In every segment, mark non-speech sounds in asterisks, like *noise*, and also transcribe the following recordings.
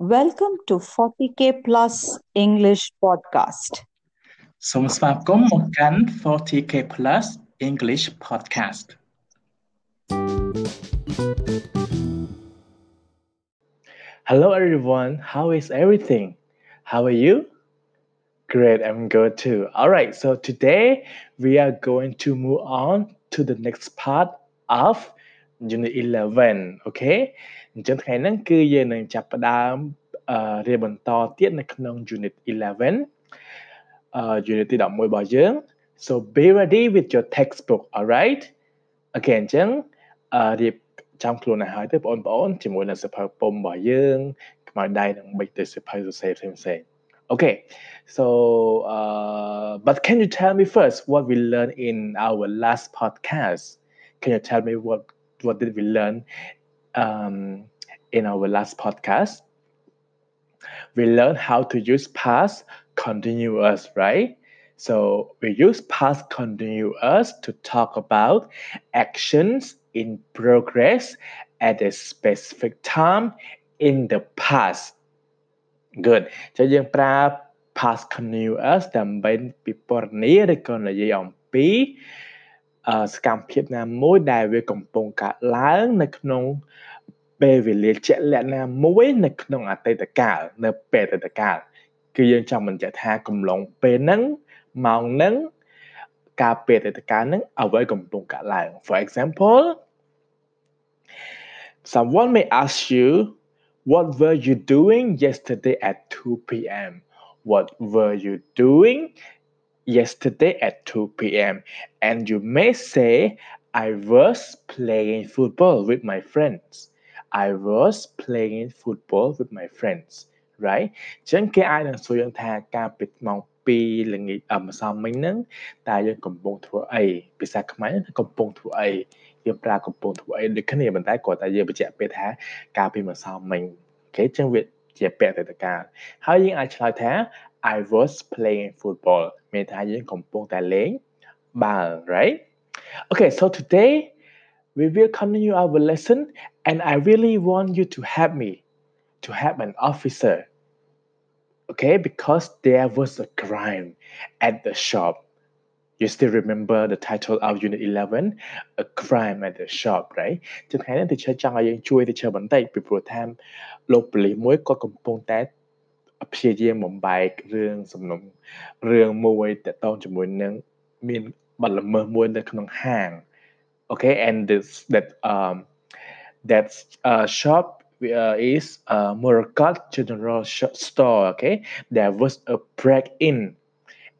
Welcome to 40K Plus English Podcast. សូមស្វាគមន៍មកកាន់ 40K Plus English Podcast. Hello, everyone. How is everything? How are you? Great I'm good too. All right so today we are going to move on to the next part of Unit 11 okay អញ្ចឹងថ្ងៃហ្នឹងគឺយើងនឹងចាប់ផ្ដើមរៀនបន្តទៀតនៅក្នុង Unit 11អឺ Unit ទី11របស់យើង so be ready with your textbook alright អូខេអញ្ចឹងអឺរៀបចំខ្លួនឲ្យហើយទៅបងប្អូនជាមួយនឹងសៀវភៅពុំរបស់យើងខ្មៅដៃនឹងបិចទៅសៀវភៅសរសេរផ្សេងផ្សេង Okay, so uh, but can you tell me first what we learned in our last podcast? Can you tell me what what did we learn um, in our last podcast, we learned how to use past continuous, right? So we use past continuous to talk about actions in progress at a specific time in the past. Good ចឹងយើងប្រើ past continuous ដើម្បីពិពណ៌នាឬក៏និយាយអំពី សកម្មភាពណាមួយដែលវាកំពុងកើតឡើងនៅក្នុងពេលវេលាជាក់លាក់ណាមួយនៅក្នុងអតីតកាលនៅពេលអតីតកាលគឺយើងចង់បញ្ជាក់ថាកំឡុងពេលហ្នឹងម៉ោងហ្នឹងការពេលអតីតកាលហ្នឹងអ្វីកំពុងកើតឡើង for example someone may ask you what were you doing yesterday at 2 p.m. what were you doing yesterday at 2 p.m. and you may say I was playing football with my friends I was playing football with my friends right ចឹងគេអាចនឹងសួរយើងថាការពីម៉ោង2ល្ងាចម្សិលមិញហ្នឹងតើយើងកំពុងធ្វើអីភាសាខ្មែរកំពុងធ្វើអីយើងប្រើកំពុងធ្វើអីដូចគ្នាប៉ុន្តែគាត់តែយើងបញ្ជាក់ពេលថាការពីម្សិលមិញអូខេចឹងវាជាពាក្យទៅកាលហើយយើងអាចឆ្លើយថា I was playing football មានថាយើងកំពុងតែលេងបាល់ right okay so today we will continue our lesson and I really want you to help me to help an officer. Okay, because there was a crime at the shop. You still remember the title of Unit 11? A crime at the shop, right? ចឹងថ្ងៃនេះ teacher ចង់ឲ្យយើងជួយ teacher បន្តិចពីព្រោះថាលោកប៉ូលីសមួយគាត់កំពុងតែ ព្យាយាមបំបែករឿងសំណុំរឿងមួយតកតងជាមួយនឹងមានបទល្មើសមួយនៅក្នុងហាង okay and this that um that uh, shop uh, is uh, Murakat General Store. Okay, there was a break-in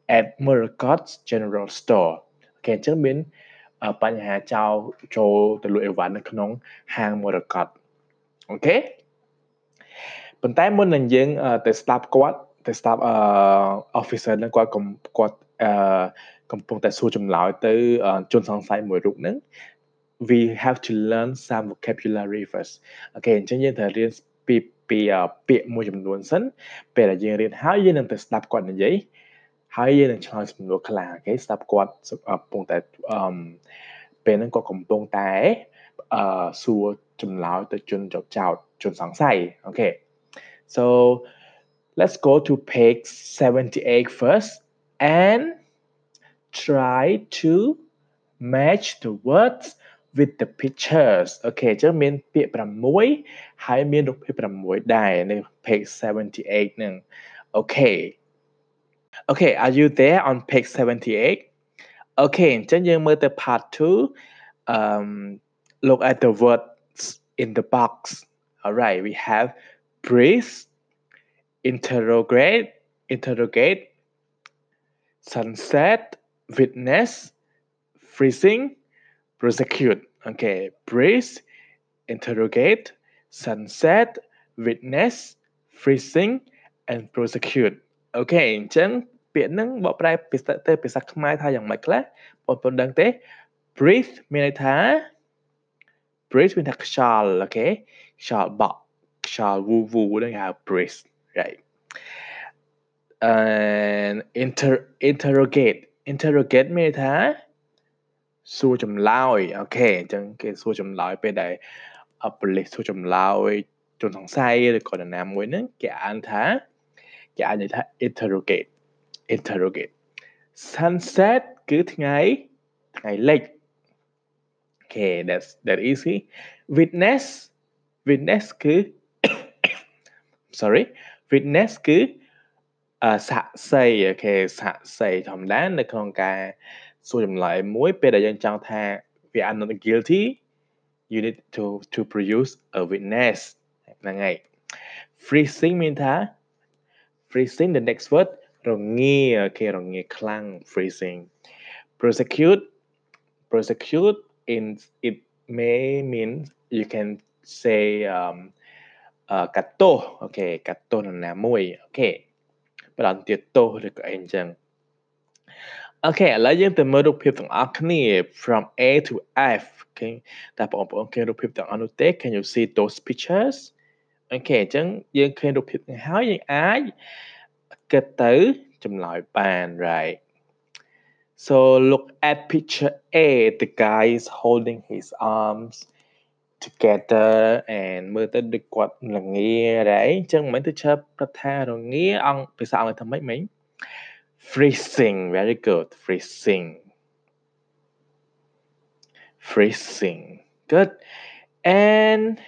at Murakat's General Store. Okay អញ្ចឹងមានបញ្ហាចោលចូលទៅលក់អីវ៉ាន់នៅក្នុងហាង Murakat អូខេ ប៉ុន្តែមុននឹងយើងទៅស្ដាប់គាត់ទៅស្ដាប់អឺ officer នឹងគាត់គាត់អឺកំពុងតែសួរចម្លើយទៅជនសង្ស័យមួយរូបហ្នឹង we have to learn some vocabulary first អូខេអញ្ចឹងយើងត្រូវរៀនពីពីពាក្យមួយចំនួនសិនពេលដែលយើងរៀនហើយយើងនឹងទៅស្ដាប់គាត់និយាយហើយយើងនឹងឆ្លើយសំណួរខ្លះអូខេស្ដាប់គាត់កំពុងតែអឺពេលហ្នឹងគាត់កំពុងតែអឺសួរចម្លើយទៅជនចោតចោតជនសង្ស័យអូខេ so let's go to page 78 first and try to match the words with the pictures អូខេអញ្ចឹងមានពាក្យ6ហើយមានរូបភាព6ដែរនៅ page 78ហ្នឹងអូខេ Okay are you there on page 78 Okay អញ្ចឹងយើងមើលទៅ part 2 um look at the words in the box all right we have breathe interrogate interrogate sunset witness freezing prosecute okay brace interrogate sunset witness freezing and prosecute អូខេអញ្ចឹងពាក្យហ្នឹងបកប្រែភាសាទៅភាសាខ្មែរថាយ៉ាងម៉េចខ្លះបងប្អូនដឹងទេ breathe មានន័យថា breathe មានថាខ្យល់អូខេខ្យល់បក់ ខ្យល់វូវូហ្នឹងហៅ breathe right and inter interrogate interrogate មានន័យថាសួរចម្លើយអូខេអញ្ចឹងគេសួរចម្លើយពេលដែលប៉ូលីសសួរចម្លើយ ជនសង្ស័យឬក៏នរណាមួយហ្នឹងគេអានថាគេអានថា interrogate interrogate sunset គឺថ្ងៃថ្ងៃលិច Okay that's that easy witness witness គឺ sorry witness គឺអឺសាក់សីអូខេសាក់សីធម្មតានៅក្នុងការសួរចម្លើយមួយពេលដែលយើងចង់ថាវា are not guilty you need to to produce a witness ហ្នឹងហើយ freezing មានថា freezing the next word រងាអូខេរងាខ្លាំង freezing prosecute prosecute in it may mean you can say um កាត់ទោសអូខេកាត់ទោសនរណាមួយអូខេផ្ដន្ទាទោសឬក៏អីអញ្ចឹងអូខេឥឡូវយើងទៅមើលរូបភាពទាំងអស់គ្នា from A to F អូខេតើបងប្អូនឃើញរូបភាពទាំងអស់នោះទេ Can you see those pictures អូខេអញ្ចឹងយើងឃើញរូបភាពនេះហើយយើងអាចគិតទៅចម្លើយបាន right So look at picture A the guy is holding his arms together and មើលទៅដូចគាត់ល្ងាដែរអញ្ចឹងមិនទៅឈើប្រថារងាអង្គភាសាអង់គ្លេសថាម៉េចមិញ freezing very good freezing freezing good and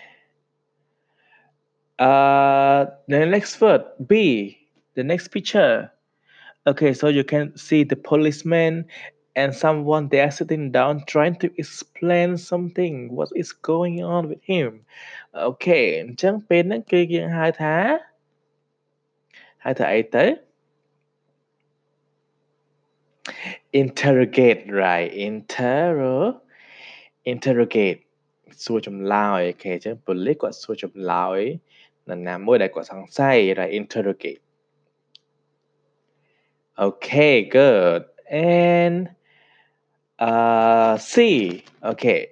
uh the next word b the next picture okay so you can see the policeman and someone there sitting down trying to explain something what is going on with him អូខេអញ្ចឹងពេលហ្នឹងគឺយើងហៅថាហៅថាអីទៅ interrogate right interro interrogate សួរចម្លើយអូខេអញ្ចឹងប៉ូលីសគាត់សួរចម្លើយនរណាមួយដែលគាត់សង្ស័យ right interrogate okay good and uh, C. Okay.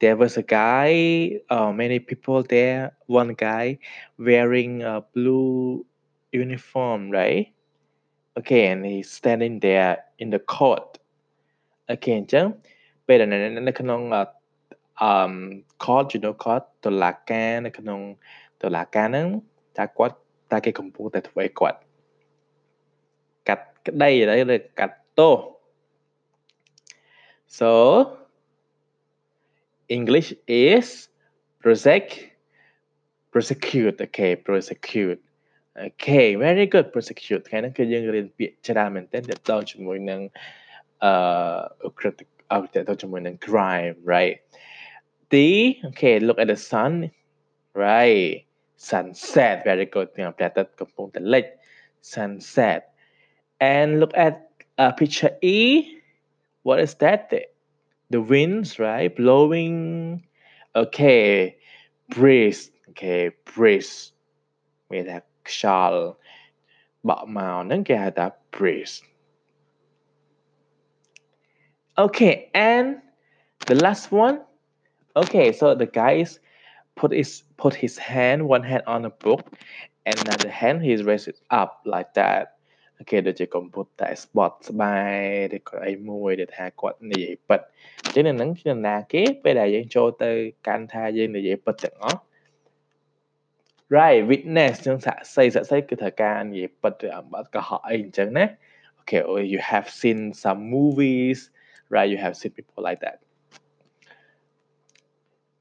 There was a guy, uh, many people there. One guy wearing a blue uniform, right? Okay, and he's standing there in the court. Okay អញ្ចឹងពេលដែលនៅក្នុង um court you know court តុលាការនៅក្នុងតុលាការហ្នឹងតើគាត់តើគេកំពុងតែធ្វើអីគាត់កាត់ក្តីឬកាត់ទោស So English is prosecute, prosecute. Okay, prosecute. Okay very good prosecute ថ្ងៃហ្នឹងគឺយើងរៀនពាក្យច្រើនមែនទែនទាក់ទងជាមួយនឹងអឺ critic អត់ទាក់ទងជាមួយនឹង crime right D okay look at the sun right sunset very good ទាំងព្រះអាទិត្យកំពុងតែលិច sunset and look at uh, picture E what is that? The the winds, right? Blowing. Okay. Breeze. Okay. Breeze. Nghĩa là shall. Bọ màu nâng kìa là breeze. Okay. And the last one. Okay. So the guys put his put his hand, one hand on a book, and another hand he's raised it up like that. គេដូចជាកុំពុតតែ spot ស្បាយឬក៏អីមួយដែលថាគាត់និយាយពិតអញ្ចឹងនៅហ្នឹងគឺណាគេពេលដែលយើងចូលទៅកាន់ថាយើងនិយាយពិតទាំងអស់ right witness ចឹងសាក់សីសាក់សីគឺថាការនិយាយពិតឬអំបត្តិកុហកអីអញ្ចឹងណា okay or you have seen some movies right you have seen people like that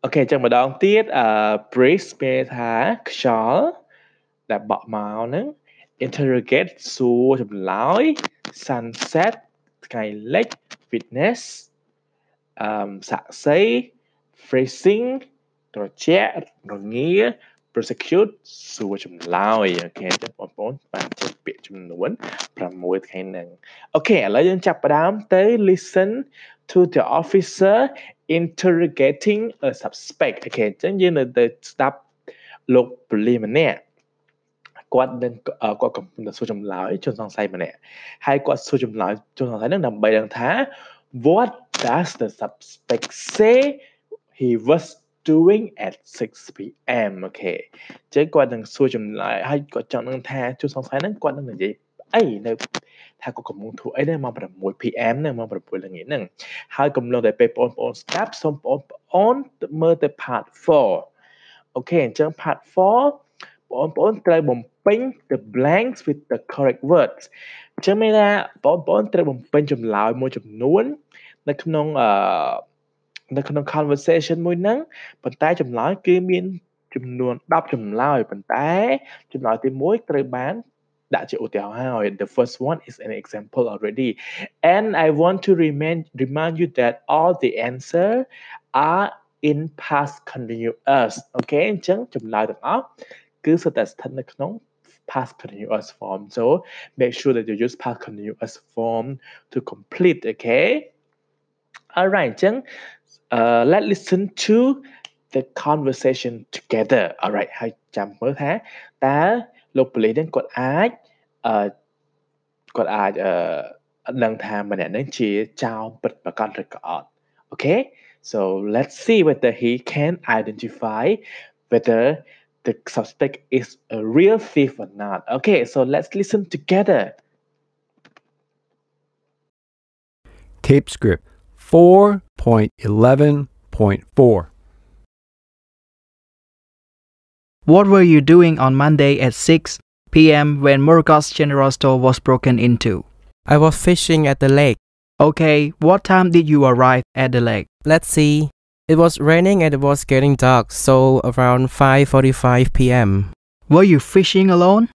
អូខេអញ្ចឹងម្ដងទៀតអឺ breeze ពេលថាខ្យល់ដែលបក់មកហ្នឹង interrogate ซูจำร้อย sunset ไก่เล็ก fitness สะเซ phrasing ตัวเจ้ตรงนี้ prosecute ซูจำร้อยโอเคจะปนปนปานจะเปียจำนวนประมวลไข่หนึ่งโอเคแล้วยังจับประเด็นเต้ listen to the officer interrogating a suspect โอเคจังยืนเลยตับลูกปลีมันเนี่ย គាត់នឹងគាត់កំពុងតែសួរចម្លើយជនសង្ស័យម្នាក់ហើយគាត់សួរចម្លើយជនសង្ស័យនឹងដើម្បីដឹងថា what does the suspect say he was doing at 6 pm អូខេអញ្ចឹងគាត់នឹងសួរចម្លើយហើយគាត់ចង់ដឹងថាជនសង្ស័យហ្នឹងគាត់នឹងនិយាយអីនៅថាគាត់កំពុងធ្វើអីនៅម៉ោង 6 PM នៅម៉ោង6ល្ងាចហ្នឹងហើយកំឡុងតែពេលបងប្អូនស្ដាប់សូមបងប្អូនមើលទៅ part 4អូខេអញ្ចឹង part 4 បងប្អូនត្រូវបំពេញ the blanks with the correct words អញ្ចឹងមានថាបងប្អូនត្រូវបំពេញចម្លើយមួយចំនួន នៅក្នុងអឺនៅក្នុង conversation មួយហ្នឹងប៉ុន្តែចម្លើយគឺមានចំនួន10ចម្លើយប៉ុន្តែចម្លើយទី1ត្រូវបានដាក់ជាឧទាហរណ៍ហើយ the first one is an example already and i want to remind remind you that all the answer are in past continuous អូខេអញ្ចឹងចម្លើយទាំងអស់ skills that's technical past continuous form. So make sure that you use past continuous form to complete, okay? All right, then uh, let's listen to the conversation together. All right, Hi, jump mới ha. Ta lục lý đến cột ái, uh, cột ái uh, nâng thà mình nên chỉ chào bật và con rồi có. Okay, so let's see whether he can identify whether the suspect is a real thief or not okay so let's listen together Tape script 4.11.4 What were you doing on Monday at 6 p.m. when Morgos General Store was broken into? I was fishing at the lake. Okay, what time did you arrive at the lake? Let's see. It was raining and it was getting dark, so around 5:45 p.m. Were you fishing alone?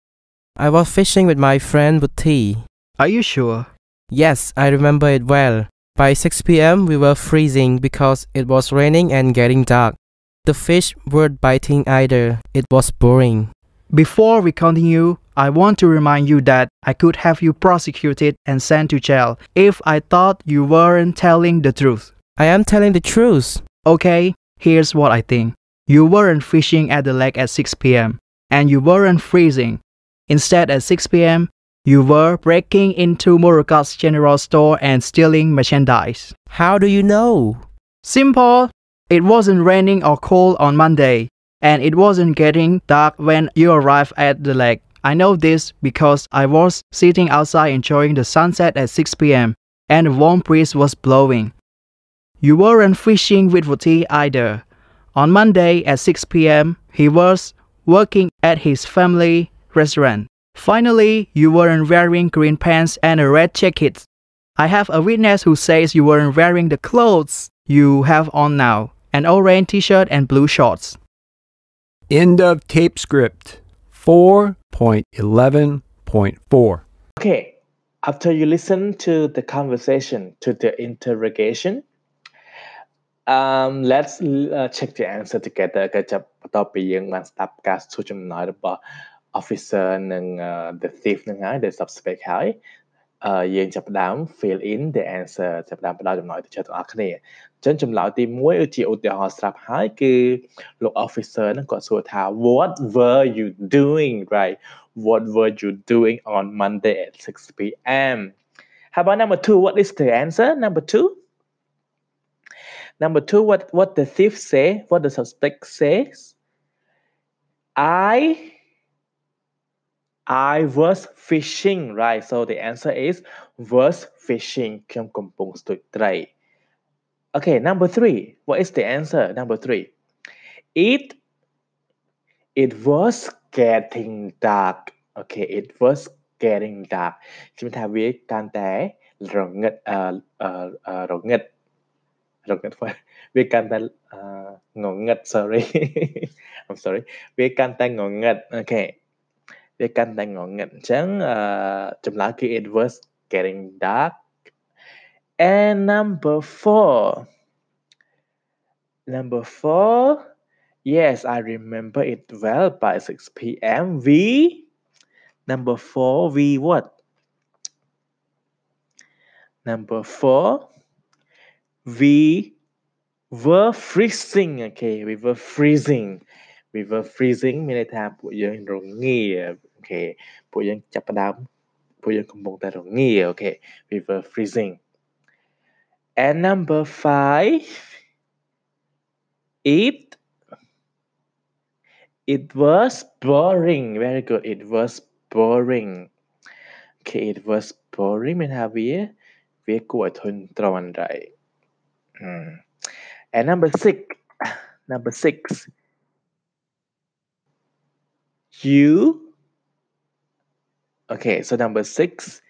I was fishing with my friend Butti. Are you sure? Yes, I remember it well. By 6 p.m. we were freezing because it was raining and getting dark. The fish weren't biting either. It was boring. Before we continue, I want to remind you that I could have you prosecuted and sent to jail if I thought you weren't telling the truth. I am telling the truth. Okay, here's what I think. You weren't fishing at the lake at 6 p.m. and you weren't freezing. Instead, at 6 p.m., you were breaking into Murugat's general store and stealing merchandise. How do you know? Simple. It wasn't raining or cold on Monday, and it wasn't getting dark when you arrived at the lake. I know this because I was sitting outside enjoying the sunset at 6 p.m. and a warm breeze was blowing. You weren't fishing with Voti either. On Monday at 6 p.m., he was working at his family restaurant. Finally, you weren't wearing green pants and a red jacket. I have a witness who says you weren't wearing the clothes you have on now an orange t shirt and blue shorts. End of tape script 4.11.4 Okay, after you listen to the conversation, to the interrogation, um, let's uh, check the answer together ក៏ចាប់បន្ទាប់ពីយើងបានស្ដាប់ការសួរចម្លើយរបស់ officer និង uh, the thief ហ្នឹងហើយ the suspect ហើយអឺយើងចាប់ផ្ដើម fill in the answer ចាប់ផ្ដើមផ្ដល់ចម្លើយទៅចិត្តទាំងអស់គ្នាអញ្ចឹងចម្លើយទី1គឺជាឧទាហរណ៍ស្រាប់ហើយគឺលោក officer ហ្នឹងគាត់សួរថា what were you doing right what were you doing on Monday at 6 p.m. How about number 2 what is the answer number 2 Number 2 what what the thief say what the suspect says I I was fishing right so the answer is was fishing ខ្ញុំកំពុងស្ទូចត្រី Okay number 3 what is the answer number 3 It it was getting dark okay it was getting dark ជំនថាវាកាន់តែរងឹតអឺរងឹត *laughs* We Ngật Phát Việt can't. uh, ah, ngồi nghịch sorry. *laughs* I'm sorry. We Can ta ngồi nghịch ok. We can't ngồi nghịch chẳng uh, ah, trong lá it was getting dark. And number four. Number four. Yes I remember it well by 6 p.m. we number four We what? Number four we were freezing okay we were freezing we were freezing មានន័យថាពួកយើងរងាអូខេពួកយើងចាប់ផ្ដើមពួកយើងកំពុងតែរងាអូខេ we were freezing and number 5 it it was boring very good it was boring okay it was boring មានថាវាវាគួរឲ្យធុញទ្រាន់ right and number 6 *sighs* number 6 you okay so number six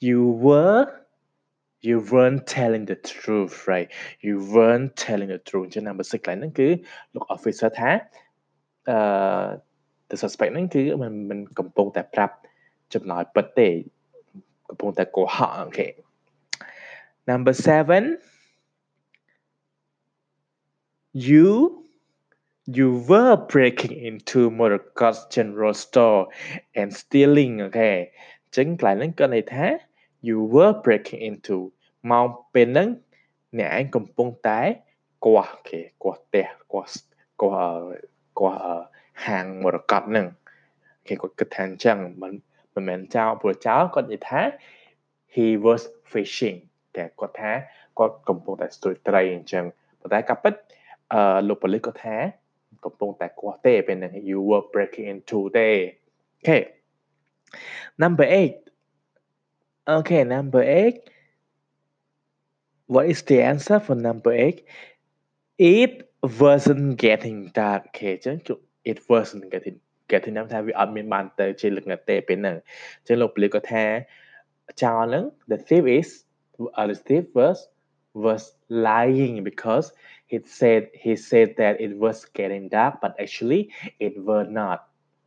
you were you weren't telling the truth right you weren't telling the truth ចឹង number 6ឡើងហ្នឹងគឺលោក officer ថាអឺ the suspect ហ្នឹងគឺมันมันកំពុងតែប្រាប់ចម្លើយពិតទេកំពុងតែកុហកអូខេ number 7 you you were breaking into Morocco's general store and stealing អូខេអញ្ចឹងកន្លែងហ្នឹងគាត់ន័យថា you were breaking into មកពេលហ្នឹងអ្នកឯងកំពុងតែគាស់គេគាស់ផ្ទះគាស់គាស់គាស់ហាងមរកតហ្នឹងគេគាត់គិតថាអញ្ចឹងមិនមិនមែនចោលព្រោះចោលគាត់និយាយថា he was fishing តែគាត់ថាគាត់កំពុងតែស្ទួយត្រីអញ្ចឹងប៉ុន្តែកាពិត អឺលោកប៉ូលីសគាត់ថាកំពុងតែគាស់ទេពេលហ្នឹង you were breaking into ទេអូខេ number 8 okay number 8 what is the answer for number 8 it wasn't getting dark អូខេអញ្ចឹង it wasn't getting getting ហ្នឹងថាវាអត់មានបានទៅជាលងទេពេលហ្នឹងអញ្ចឹងលោកប៉ូលីសគាត់ថាចោលហ្នឹង the thief is uh, the thief was was lying because it said he said that it was getting dark, but actually it were not.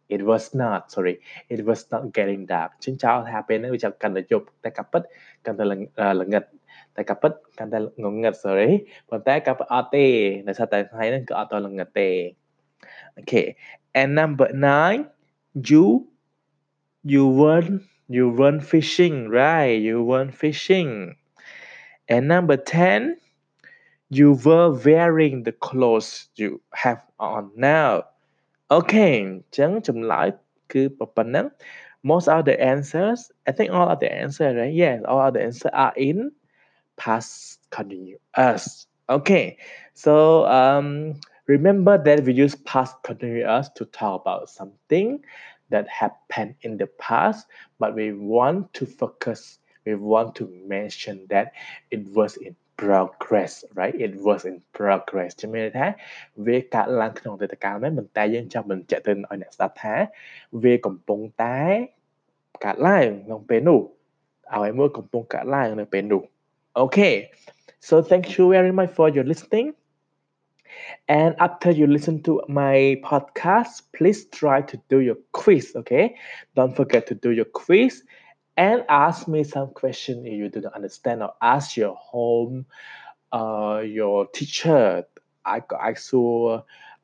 It was not, sorry, it was not getting dark. Xin chào hai bên bây giờ cần là dục ta cặp bất cần là sorry. Còn ta cặp ở tê là sao ta thấy nó cứ ở tôi. Okay, and number nine, you you weren't you weren't fishing, right? You weren't fishing. And number ten, you were wearing the clothes you have on now okay អញ្ចឹងចម្លើយគឺប៉ុណ្ណឹង most of the answers i think all of the answers right yes all of the answers are in past continuous okay so um remember that we use past continuous to talk about something that happened in the past but we want to focus we want to mention that it was in progress right it was in progress ជំនឿថាវាកើតឡើងក្នុងអតីតកាលមែនប៉ុន្តែយើងចង់បញ្ជាក់ទៅឲ្យអ្នកស្ដាប់ថាវាកំពុងតែកើតឡើងក្នុងពេលនោះអ្វីមួយកំពុងកើតឡើងនៅពេលនោះ okay so thank you very much for your listening and after you listen to my podcast please try to do your quiz okay don't forget to do your quiz and ask me some question if you do not understand or ask your home uh, your teacher I got I saw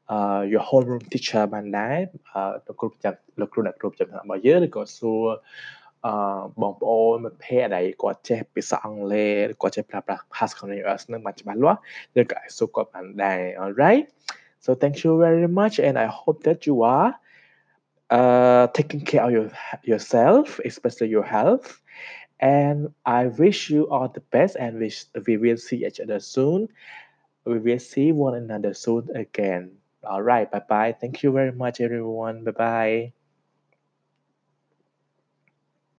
uh, your homeroom teacher បានដែរលោកគ្រូប្រចាំលោកគ្រូអ្នកគ្រូប្រចាំថ្នាក់របស់យើងឬក៏សួរអឺបងប្អូនមិត្តភ័ក្តិដែលគាត់ចេះភាសាអង់គ្លេសគាត់ចេះប្រើប្រាស់ past continuous នឹងបានច្បាស់លាស់ឬក៏សួរគាត់បានដែរ alright so thank you very much and I hope that you are uh, taking care of your, yourself, especially your health. And I wish you all the best and wish we will see each other soon. We will see one another soon again. All right. Bye bye. Thank you very much, everyone. Bye bye.